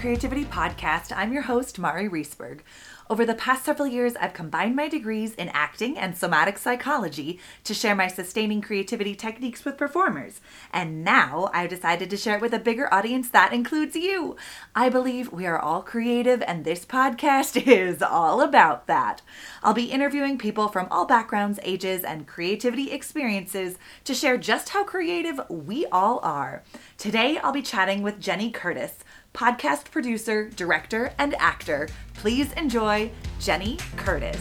Creativity Podcast. I'm your host, Mari Reesberg. Over the past several years, I've combined my degrees in acting and somatic psychology to share my sustaining creativity techniques with performers. And now I've decided to share it with a bigger audience that includes you. I believe we are all creative, and this podcast is all about that. I'll be interviewing people from all backgrounds, ages, and creativity experiences to share just how creative we all are. Today, I'll be chatting with Jenny Curtis podcast producer, director, and actor. Please enjoy Jenny Curtis.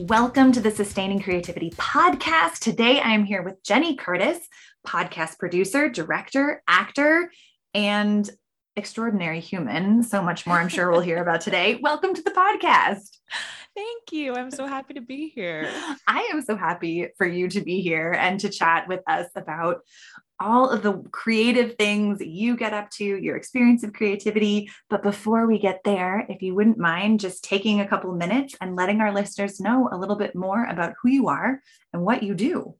Welcome to the Sustaining Creativity Podcast. Today I am here with Jenny Curtis, podcast producer, director, actor, and extraordinary human. So much more I'm sure we'll hear about today. Welcome to the podcast. Thank you. I'm so happy to be here. I am so happy for you to be here and to chat with us about all of the creative things you get up to, your experience of creativity. But before we get there, if you wouldn't mind just taking a couple minutes and letting our listeners know a little bit more about who you are and what you do.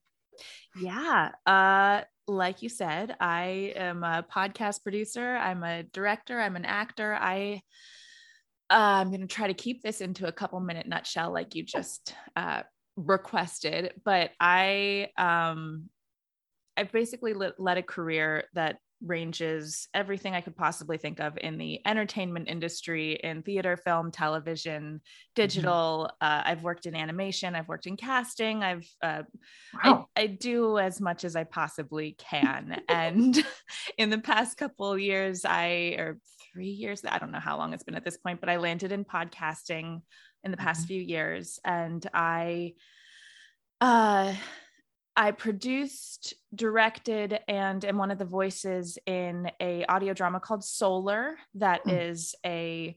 Yeah. Uh, like you said, I am a podcast producer. I'm a director. I'm an actor. I uh, I'm going to try to keep this into a couple minute nutshell, like you just uh, requested. But I um, I've basically led a career that ranges everything I could possibly think of in the entertainment industry, in theater, film, television, mm-hmm. digital. Mm-hmm. Uh, I've worked in animation, I've worked in casting. I've uh, wow. I, I, do as much as I possibly can. and in the past couple years, I or three years, I don't know how long it's been at this point, but I landed in podcasting in the past mm-hmm. few years, and I. Uh, I produced, directed, and am one of the voices in a audio drama called Solar. That mm. is a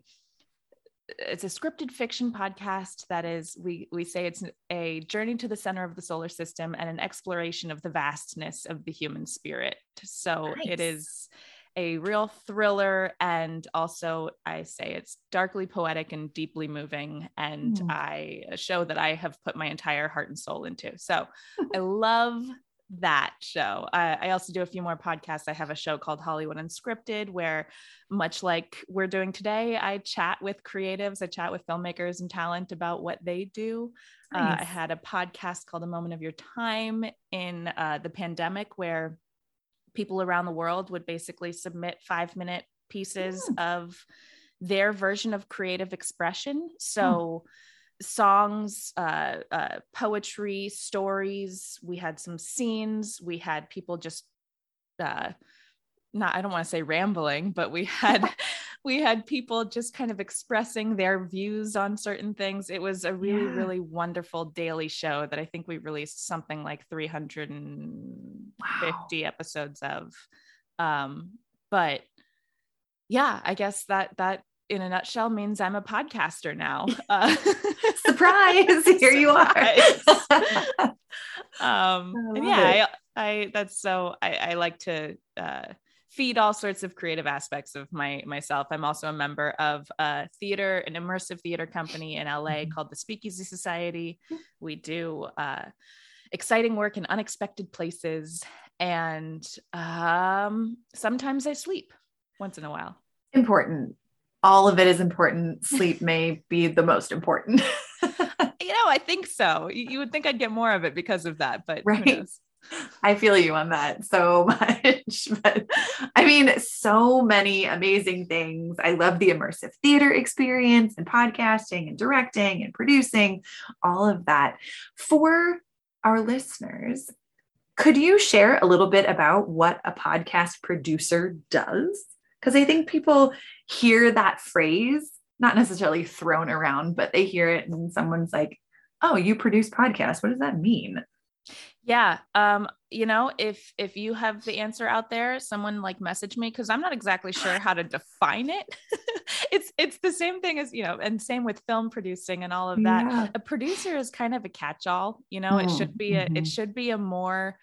it's a scripted fiction podcast that is we we say it's a journey to the center of the solar system and an exploration of the vastness of the human spirit. So nice. it is a real thriller and also i say it's darkly poetic and deeply moving and mm. i a show that i have put my entire heart and soul into so i love that show. Uh, I also do a few more podcasts. I have a show called Hollywood Unscripted, where, much like we're doing today, I chat with creatives, I chat with filmmakers and talent about what they do. Nice. Uh, I had a podcast called A Moment of Your Time in uh, the pandemic, where people around the world would basically submit five minute pieces mm. of their version of creative expression. So, mm. songs, uh, uh, poetry, stories. We had some scenes. We had people just, uh, not, I don't want to say rambling, but we had we had people just kind of expressing their views on certain things. It was a really, yeah. really wonderful daily show that I think we released something like 350 wow. episodes of. Um, but yeah, I guess that that in a nutshell means I'm a podcaster now. Uh, Surprise! Here you are. um, and yeah, I, I, that's so I, I like to uh, feed all sorts of creative aspects of my myself. I'm also a member of a theater, an immersive theater company in LA mm-hmm. called the Speakeasy Society. We do uh, exciting work in unexpected places, and um, sometimes I sleep once in a while. Important. All of it is important. Sleep may be the most important. you know, I think so. You, you, would think I'd get more of it because of that, but right. I feel you on that so much. But I mean, so many amazing things. I love the immersive theater experience and podcasting and directing and producing, all of that. For our listeners, could you share a little bit about what a podcast producer does? Because I think people hear that phrase, not necessarily thrown around, but they hear it and someone's like, oh, you produce podcasts. What does that mean? Yeah. Um, you know, if if you have the answer out there, someone like message me because I'm not exactly sure how to define it. it's it's the same thing as, you know, and same with film producing and all of that. Yeah. A producer is kind of a catch-all, you know, mm, it should be a mm-hmm. it should be a more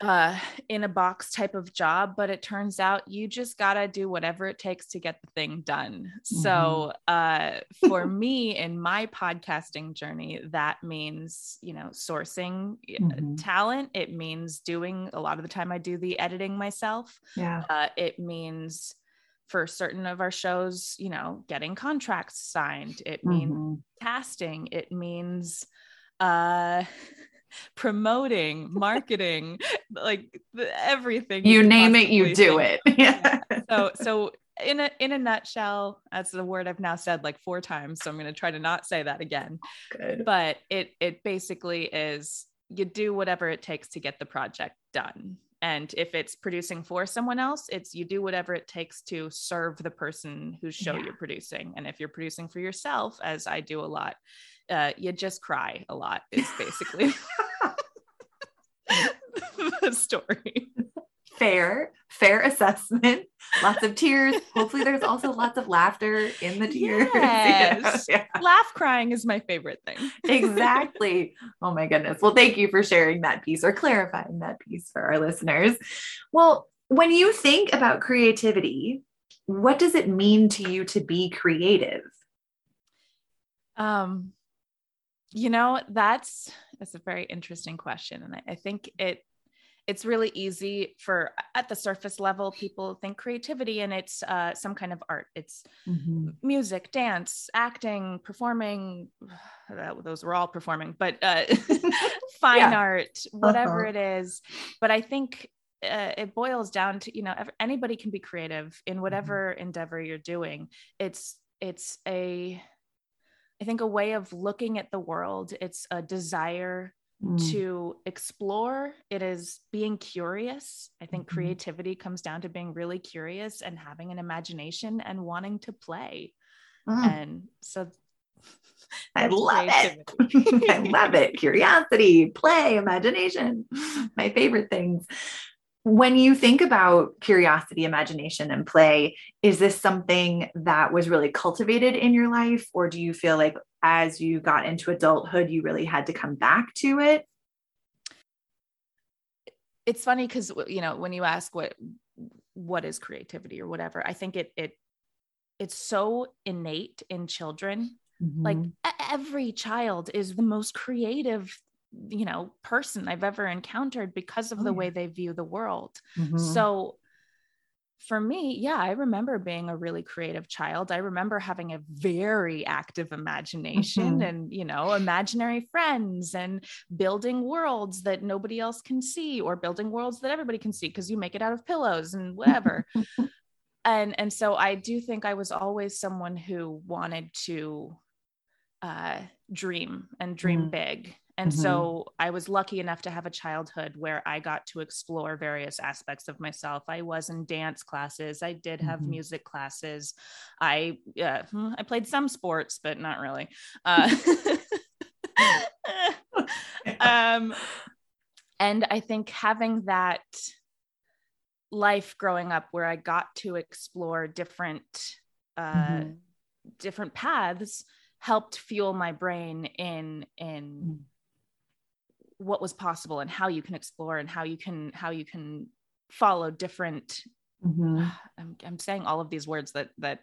uh, in a box type of job, but it turns out you just gotta do whatever it takes to get the thing done. Mm-hmm. So, uh, for me in my podcasting journey, that means you know sourcing uh, mm-hmm. talent. It means doing a lot of the time I do the editing myself. Yeah. Uh, it means for certain of our shows, you know, getting contracts signed. It means mm-hmm. casting. It means uh promoting, marketing, like everything. You, you name it, you do think. it. yeah. So so in a in a nutshell, that's the word I've now said like four times. So I'm gonna try to not say that again. Good. But it it basically is you do whatever it takes to get the project done. And if it's producing for someone else, it's you do whatever it takes to serve the person whose show yeah. you're producing. And if you're producing for yourself, as I do a lot, uh, you just cry a lot, is basically the story. Fair, fair assessment. Lots of tears. Hopefully, there's also lots of laughter in the tears. Yes. Yeah. Laugh crying is my favorite thing. exactly. Oh my goodness. Well, thank you for sharing that piece or clarifying that piece for our listeners. Well, when you think about creativity, what does it mean to you to be creative? Um, you know, that's that's a very interesting question. And I, I think it it's really easy for at the surface level people think creativity and it's uh, some kind of art it's mm-hmm. music dance acting performing those were all performing but uh, fine yeah. art whatever uh-huh. it is but i think uh, it boils down to you know anybody can be creative in mm-hmm. whatever mm-hmm. endeavor you're doing it's it's a I think a way of looking at the world. It's a desire mm. to explore. It is being curious. I think mm-hmm. creativity comes down to being really curious and having an imagination and wanting to play. Mm. And so I love it. I love it. Curiosity, play, imagination, my favorite things when you think about curiosity, imagination, and play, is this something that was really cultivated in your life? Or do you feel like as you got into adulthood, you really had to come back to it? It's funny because you know when you ask what what is creativity or whatever, I think it it it's so innate in children. Mm-hmm. Like every child is the most creative you know person i've ever encountered because of oh, the yeah. way they view the world mm-hmm. so for me yeah i remember being a really creative child i remember having a very active imagination mm-hmm. and you know imaginary friends and building worlds that nobody else can see or building worlds that everybody can see because you make it out of pillows and whatever and and so i do think i was always someone who wanted to uh, dream and dream mm. big and mm-hmm. so I was lucky enough to have a childhood where I got to explore various aspects of myself. I was in dance classes. I did have mm-hmm. music classes. I uh, I played some sports, but not really. Uh, um, and I think having that life growing up where I got to explore different uh, mm-hmm. different paths helped fuel my brain in in mm what was possible and how you can explore and how you can how you can follow different mm-hmm. I'm, I'm saying all of these words that that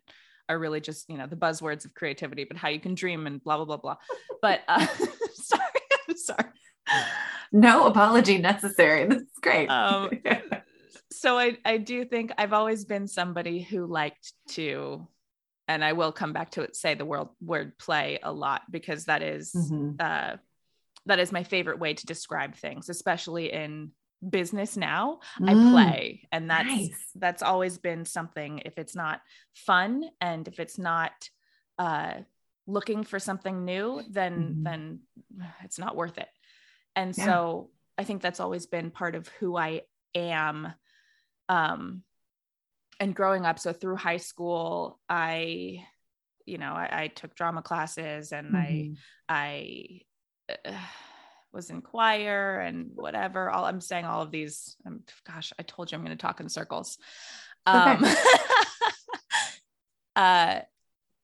are really just you know the buzzwords of creativity but how you can dream and blah blah blah blah but uh sorry i'm sorry no apology necessary this is great um so i i do think i've always been somebody who liked to and i will come back to it say the word word play a lot because that is, mm-hmm. uh that is my favorite way to describe things, especially in business now mm, i play and that's nice. that's always been something if it's not fun and if it's not uh looking for something new then mm-hmm. then it's not worth it and yeah. so i think that's always been part of who i am um and growing up so through high school i you know i, I took drama classes and mm-hmm. i i was in choir and whatever. All I'm saying, all of these. Um, gosh, I told you I'm going to talk in circles. Um, okay. uh,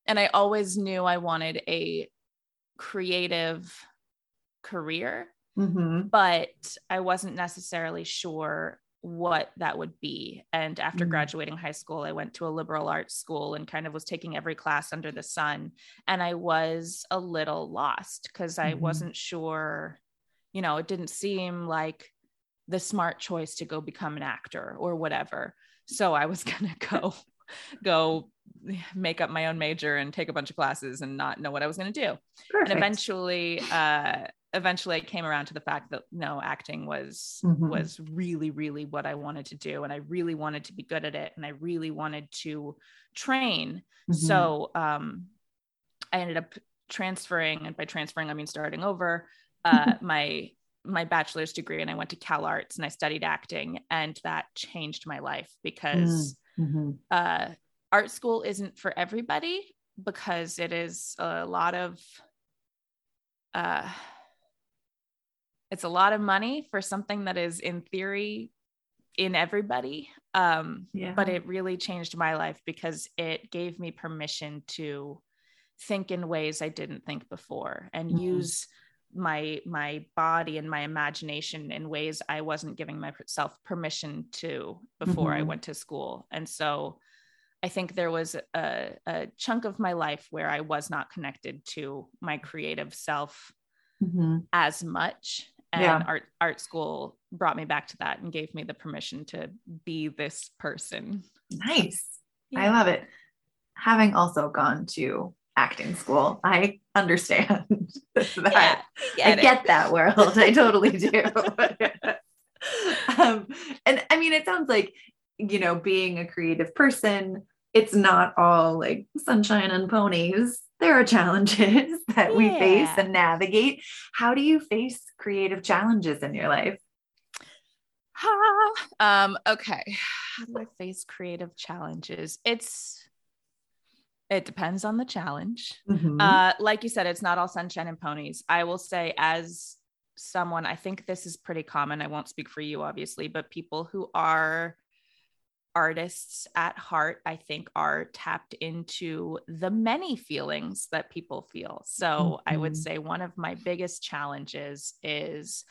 and I always knew I wanted a creative career. Mm-hmm. but I wasn't necessarily sure what that would be. And after Mm. graduating high school, I went to a liberal arts school and kind of was taking every class under the sun. And I was a little lost because I Mhm. wasn't sure, you know, it didn't seem like the smart choice to go become an actor or whatever. So I was going to go go make up my own major and take a bunch of classes and not know what I was going to do Perfect. and eventually uh eventually i came around to the fact that no acting was Mhm. was really really what i wanted to do and i really wanted to be good at it and i really wanted to train Mhm. so um i ended up transferring and by transferring i mean starting over uh my my bachelor's degree and i went to CalArts and i studied acting and that changed my life because Mhm. uh, art school isn't for everybody because it is a lot of uh, it's a lot of money for something that is in theory in everybody um, yeah. but it really changed my life because it gave me permission to think in ways I didn't think before and Mhm. use my my body and my imagination in ways I wasn't giving myself permission to before I Mhm. went to school. And so I think there was a, a chunk of my life where I was not connected to my creative self Mhm. as much. And Yeah. art art school brought me back to that and gave me the permission to be this person. Nice. I love it. Having also gone to acting school, I understand that. Yeah, I it. get that world. I totally do. um, and I mean, it sounds like, you know, being a creative person, it's not all like sunshine and ponies. There are challenges that we face and navigate. How do you face creative challenges in your life? um okay how do i face creative challenges it's it depends on the challenge Mhm. uh like you said it's not all sunshine and ponies i will say as someone i think this is pretty common i won't speak for you obviously but people who are artists at heart i think are tapped into the many feelings that people feel so i would Mhm. say one of my biggest challenges is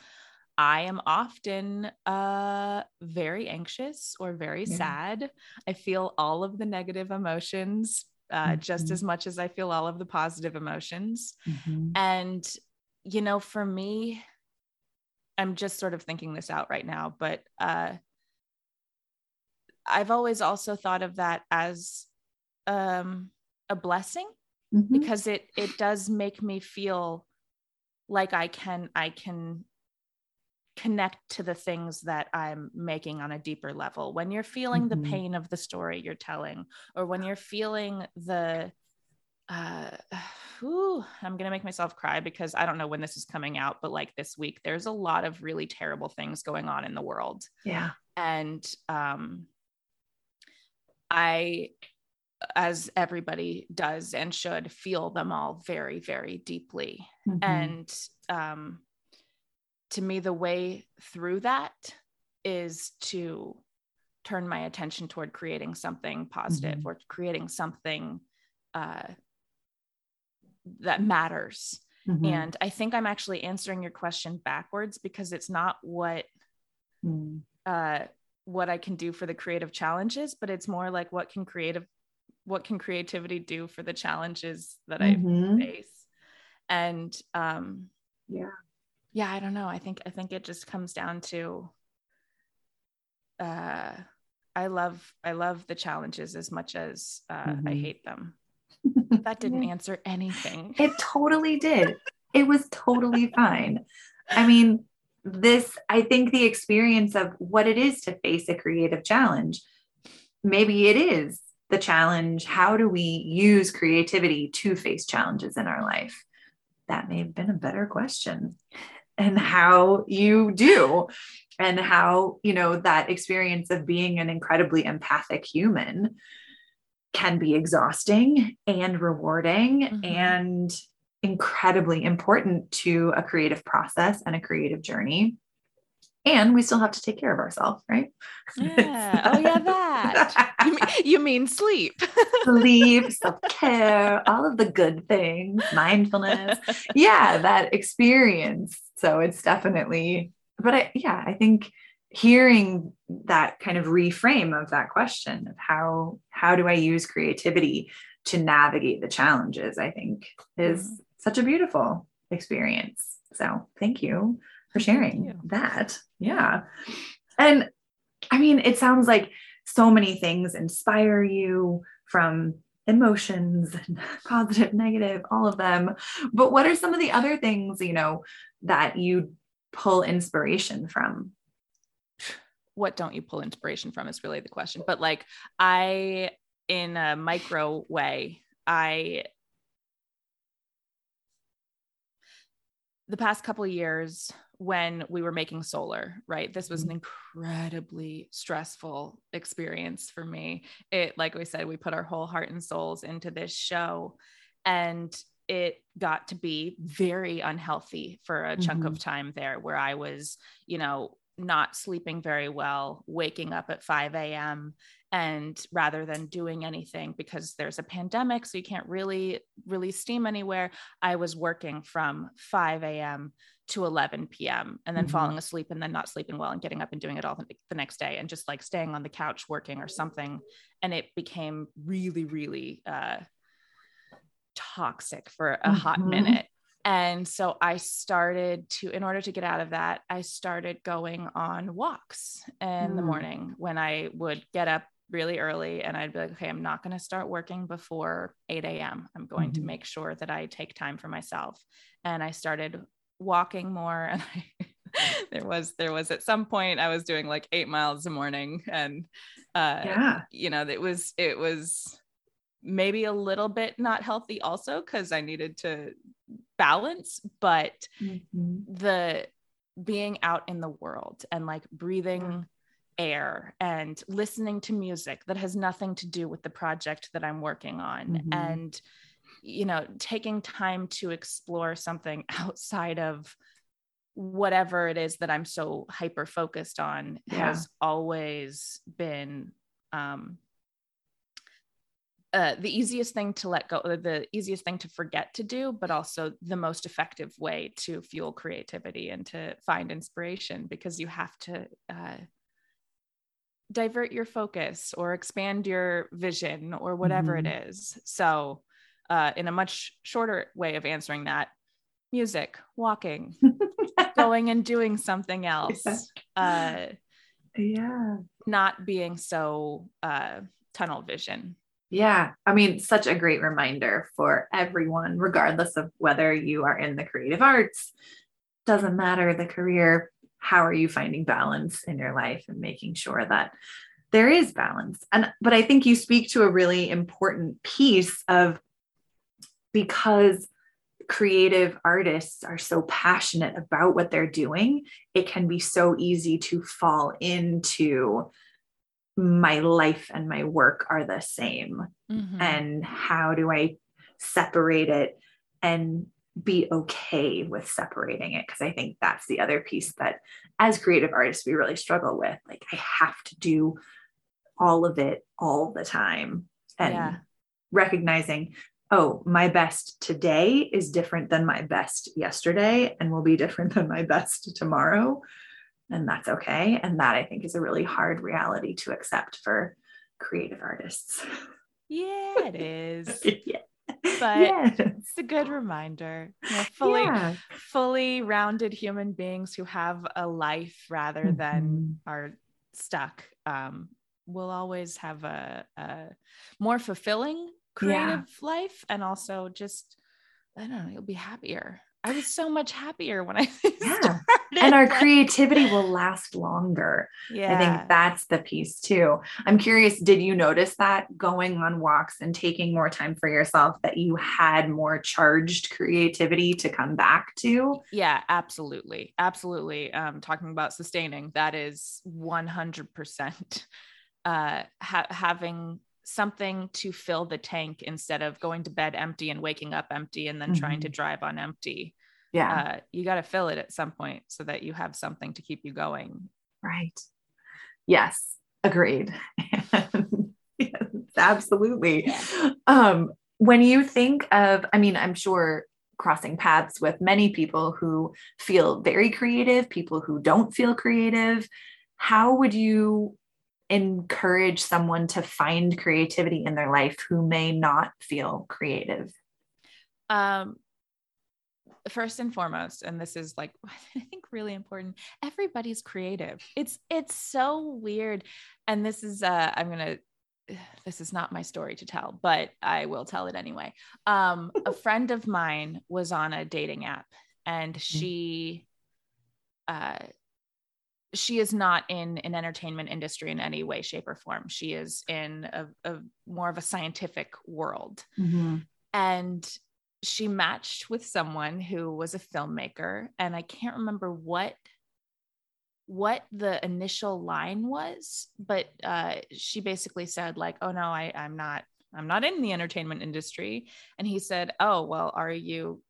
I am often uh, very anxious or very Yeah. sad. I feel all of the negative emotions uh, just Mhm. as much as I feel all of the positive emotions. Mhm. And, you know, for me, I'm just sort of thinking this out right now, but uh, I've always also thought of that as um, a blessing Mhm. because it it does make me feel like I can I can connect to the things that I'm making on a deeper level. When you're feeling Mhm. the pain of the story you're telling, or when you're feeling the uh ooh, I'm gonna make myself cry because I don't know when this is coming out, but like this week, there's a lot of really terrible things going on in the world Yeah. and um i as everybody does and should feel them all very very deeply Mhm. and um to me the way through that is to turn my attention toward creating something positive Mhm. or creating something uh that matters Mhm. and i think i'm actually answering your question backwards because it's not what Mm. uh what I can do for the creative challenges, but it's more like what can creative what can creativity do for the challenges that Mhm. I face. And um Yeah. Yeah, I don't know. I think I think it just comes down to uh I love I love the challenges as much as uh, I Mhm. hate them. That didn't answer anything. It totally did. It was totally fine. I mean, this, I think the experience of what it is to face a creative challenge, maybe it is the challenge. How do we use creativity to face challenges in our life? That may have been a better question. And how you do, and how, you know, that experience of being an incredibly empathic human can be exhausting and rewarding Mhm. and incredibly important to a creative process and a creative journey. and we still have to take care of ourselves, right? Yeah. oh yeah, that. you, mean, you mean sleep. sleep, self-care, all of the good things, mindfulness. Yeah, that experience. So it's definitely, but I, yeah, I think hearing that kind of reframe of that question of how how do I use creativity to navigate the challenges, I think is mm-hmm. such a beautiful experience. So thank you for sharing you. that. Yeah. And I mean, it sounds like so many things inspire you from emotions and positive, negative, all of them. But what are some of the other things, you know, that you pull inspiration from? What don't you pull inspiration from is really the question. But like, I, in a micro way, I the past couple years when we were making solar, right? This was an mm-hmm. incredibly stressful experience for me. It, like we said, we put our whole heart and souls into this show, and it got to be very unhealthy for a chunk mm-hmm. of time there where I was, you know, not sleeping very well, waking up at 5 a.m. And rather than doing anything because there's a pandemic, so you can't really release steam anywhere, I was working from 5 a.m. to 11 p.m. and then mm-hmm. falling asleep and then not sleeping well and getting up and doing it all the, the next day and just like staying on the couch working or something. And it became really, really uh, toxic for a mm-hmm. hot minute. And so I started to, in order to get out of that, I started going on walks in mm. the morning when I would get up really early and I'd be like, okay, I'm not going to start working before 8 a.m. I'm going mm-hmm. to make sure that I take time for myself. And I started walking more and I, there was there was at some point I was doing like eight miles a morning and uh yeah you know it was it was maybe a little bit not healthy also because I needed to balance, but mm-hmm. the being out in the world and like breathing mm-hmm. air and listening to music that has nothing to do with the project that I'm working on mm-hmm. and you know taking time to explore something outside of whatever it is that I'm so hyper focused on yeah. has always been um uh, the easiest thing to let go, the easiest thing to forget to do, but also the most effective way to fuel creativity and to find inspiration because you have to uh, divert your focus or expand your vision or whatever mm-hmm. it is. So, uh, in a much shorter way of answering that, music, walking, going and doing something else. Yeah. Uh, yeah. Not being so uh, tunnel vision. Yeah. I mean, such a great reminder for everyone, regardless of whether you are in the creative arts, doesn't matter the career. How are you finding balance in your life and making sure that there is balance? And, but I think you speak to a really important piece of because creative artists are so passionate about what they're doing, it can be so easy to fall into my life and my work are the same mm-hmm. and how do i separate it and be okay with separating it because i think that's the other piece that as creative artists we really struggle with like i have to do all of it all the time and yeah. recognizing oh my best today is different than my best yesterday and will be different than my best tomorrow and that's okay and that i think is a really hard reality to accept for creative artists yeah it is yeah but yes. it's a good reminder you know, fully yeah. fully rounded human beings who have a life rather mm-hmm. than are stuck um, will always have a, a more fulfilling creative yeah. life and also just i don't know you'll be happier I was so much happier when I yeah. And our creativity will last longer. Yeah. I think that's the piece too. I'm curious, did you notice that going on walks and taking more time for yourself that you had more charged creativity to come back to? Yeah, absolutely. Absolutely. Um, talking about sustaining, that is 100% uh, ha- having something to fill the tank instead of going to bed empty and waking up empty and then mm-hmm. trying to mm-hmm. drive on empty Yeah. uh, you got to fill it at some point so that you have something to keep you going. Right. Yes. Agreed. yes, absolutely. Yeah. Um, when you think of, I mean, I'm sure crossing paths with many people who feel very creative, people who don't feel creative. How would you encourage someone to find creativity in their life who may not feel creative? Um, first and foremost, and this is like I think really important. Everybody's creative. It's it's so weird, and this is uh, I'm gonna. This is not my story to tell, but I will tell it anyway. Um, a friend of mine was on a dating app, and she, uh, she is not in an entertainment industry in any way, shape, or form. She is in a, a more of a scientific world, and she matched with someone who was a filmmaker and i can't remember what what the initial line was but uh, she basically said like oh no I, i'm not i'm not in the entertainment industry. And he said oh well are you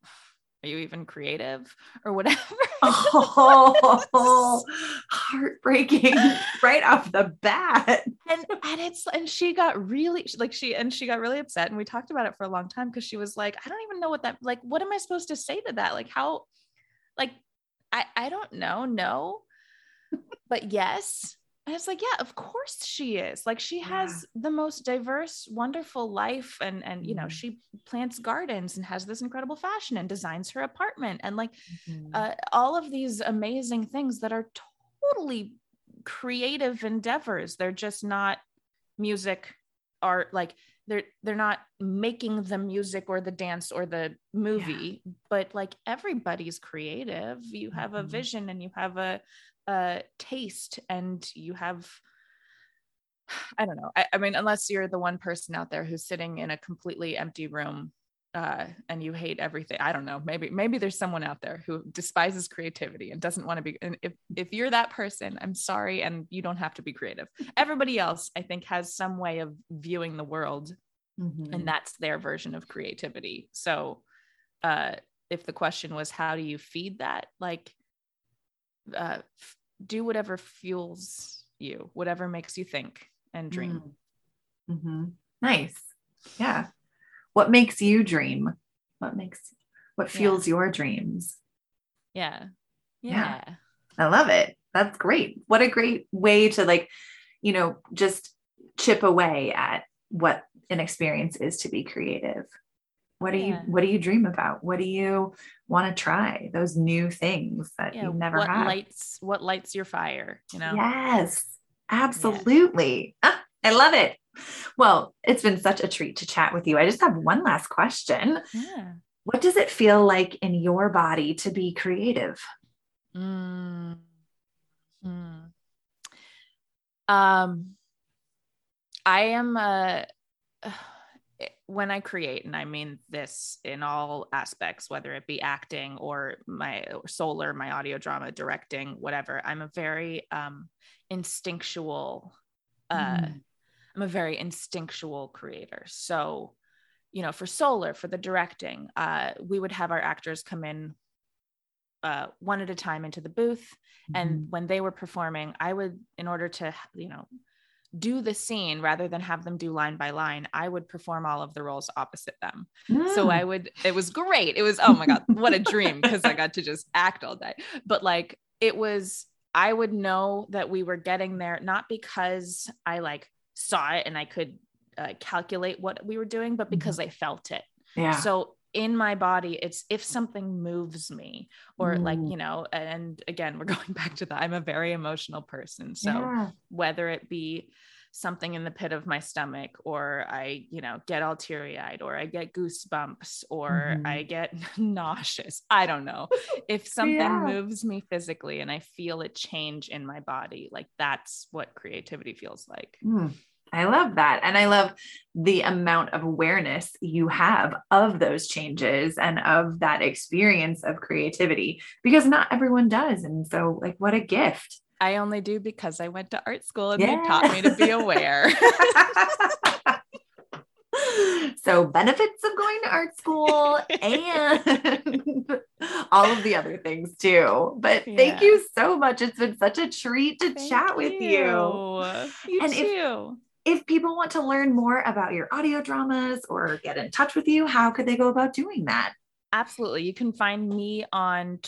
are you even creative or whatever? Oh, heartbreaking right off the bat. and and it's and she got really like she and she got really upset and we talked about it for a long time because she was like i don't even know what that like what am i supposed to say to that? Like how like i i don't know no. But yes and it's like yeah of course she is like she has the most diverse wonderful life and and you know Mhm. she plants gardens and has this incredible fashion and designs her apartment and like Mhm. uh, all of these amazing things that are totally creative endeavors they're just not music art like they're they're not making the music or the dance or the movie but like everybody's creative you have a Mhm. vision and you have a, a taste and you have i don't know I, I mean unless you're the one person out there who's sitting in a completely empty room uh, and you hate everything. I don't know. Maybe maybe there's someone out there who despises creativity and doesn't want to be. And if if you're that person, I'm sorry, and you don't have to be creative. Everybody else, I think, has some way of viewing the world, Mhm. and that's their version of creativity. So, uh, if the question was, how do you feed that? Like, uh, do whatever fuels you, whatever makes you think and dream. Mm. Mhm. Nice. Yeah. What makes you dream? What makes what fuels your dreams? Yeah. Yeah. Yeah. I love it. That's great. What a great way to like, you know, just chip away at what an experience is to be creative. What do you what do you dream about? What do you want to try? Those new things that yeah you've never what had. lights what lights your fire you know Yes, absolutely. Ah, I love it. Well, it's been such a treat to chat with you. I just have one last question. yeah What does it feel like in your body to be creative? Mm. Hmm. um i am uh when i create and i mean this in all aspects whether it be acting or my solar my audio drama directing whatever i'm a very um instinctual uh Mm. I'm a very instinctual creator. So, you know, for solar, for the directing, uh, we would have our actors come in uh, one at a time into the booth. And Mhm. when they were performing, I would, in order to, you know, do the scene rather than have them do line by line, I would perform all of the roles opposite them. So Mm. I would, it was great. It was, oh my God, what a dream because I got to just act all day. But like, it was, I would know that we were getting there, not because I like saw it and I could uh, calculate what we were doing, but because I felt it. yeah. So in my body, it's if something moves me, or like, Mm. you know, and again, we're going back to that. I'm a very emotional person. So yeah. whether it be something in the pit of my stomach or i you know get all teary-eyed or i get goosebumps or Mhm. i get nauseous i don't know if something Yeah. moves me physically and i feel a change in my body like that's what creativity feels like Mm, I love that. And I love the amount of awareness you have of those changes and of that experience of creativity because not everyone does. And so, like, what a gift. i only do because i went to art school and Yeah. they taught me to be aware so, benefits of going to art school and all of the other things too. But yeah. thank you so much. It's been such a treat to thank chat with you. You, and too. If, if people want to learn more about your audio dramas or get in touch with you, how could they go about doing that? Absolutely. You can find me on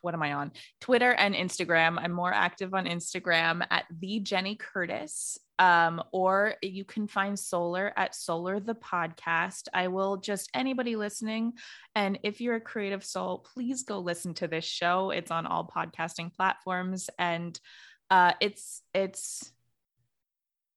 what am I on? Twitter and Instagram. I'm more active on Instagram at the Jenny Curtis. Um, or you can find Solar at Solar the podcast. I will just anybody listening, and if you're a creative soul, please go listen to this show. It's on all podcasting platforms, and uh, it's it's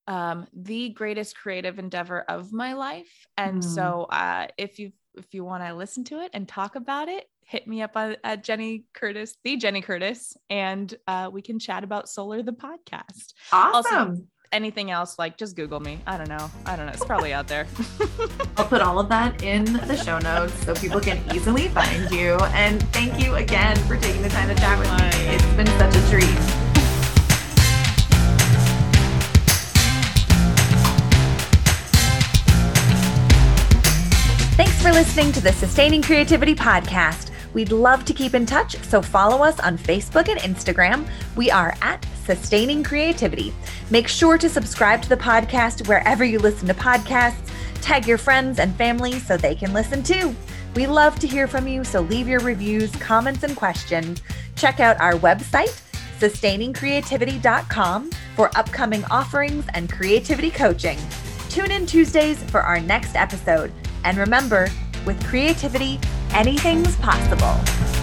um, the greatest creative endeavor of my life. And mm. so, uh, if you if you want to listen to it and talk about it, hit me up at Jenny Curtis, the Jenny Curtis, and uh, we can chat about Solar the podcast. Awesome. Also, anything else, like just Google me. I don't know. I don't know. It's probably out there. I'll put all of that in the show notes so people can easily find you. And thank you again for taking the time to chat with me. It's been such a treat. For listening to the Sustaining Creativity Podcast. We'd love to keep in touch, so follow us on Facebook and Instagram. We are at Sustaining Creativity. Make sure to subscribe to the podcast wherever you listen to podcasts. Tag your friends and family so they can listen too. We love to hear from you, so leave your reviews, comments, and questions. Check out our website, sustainingcreativity.com, for upcoming offerings and creativity coaching. Tune in Tuesdays for our next episode. And remember, with creativity, anything's possible.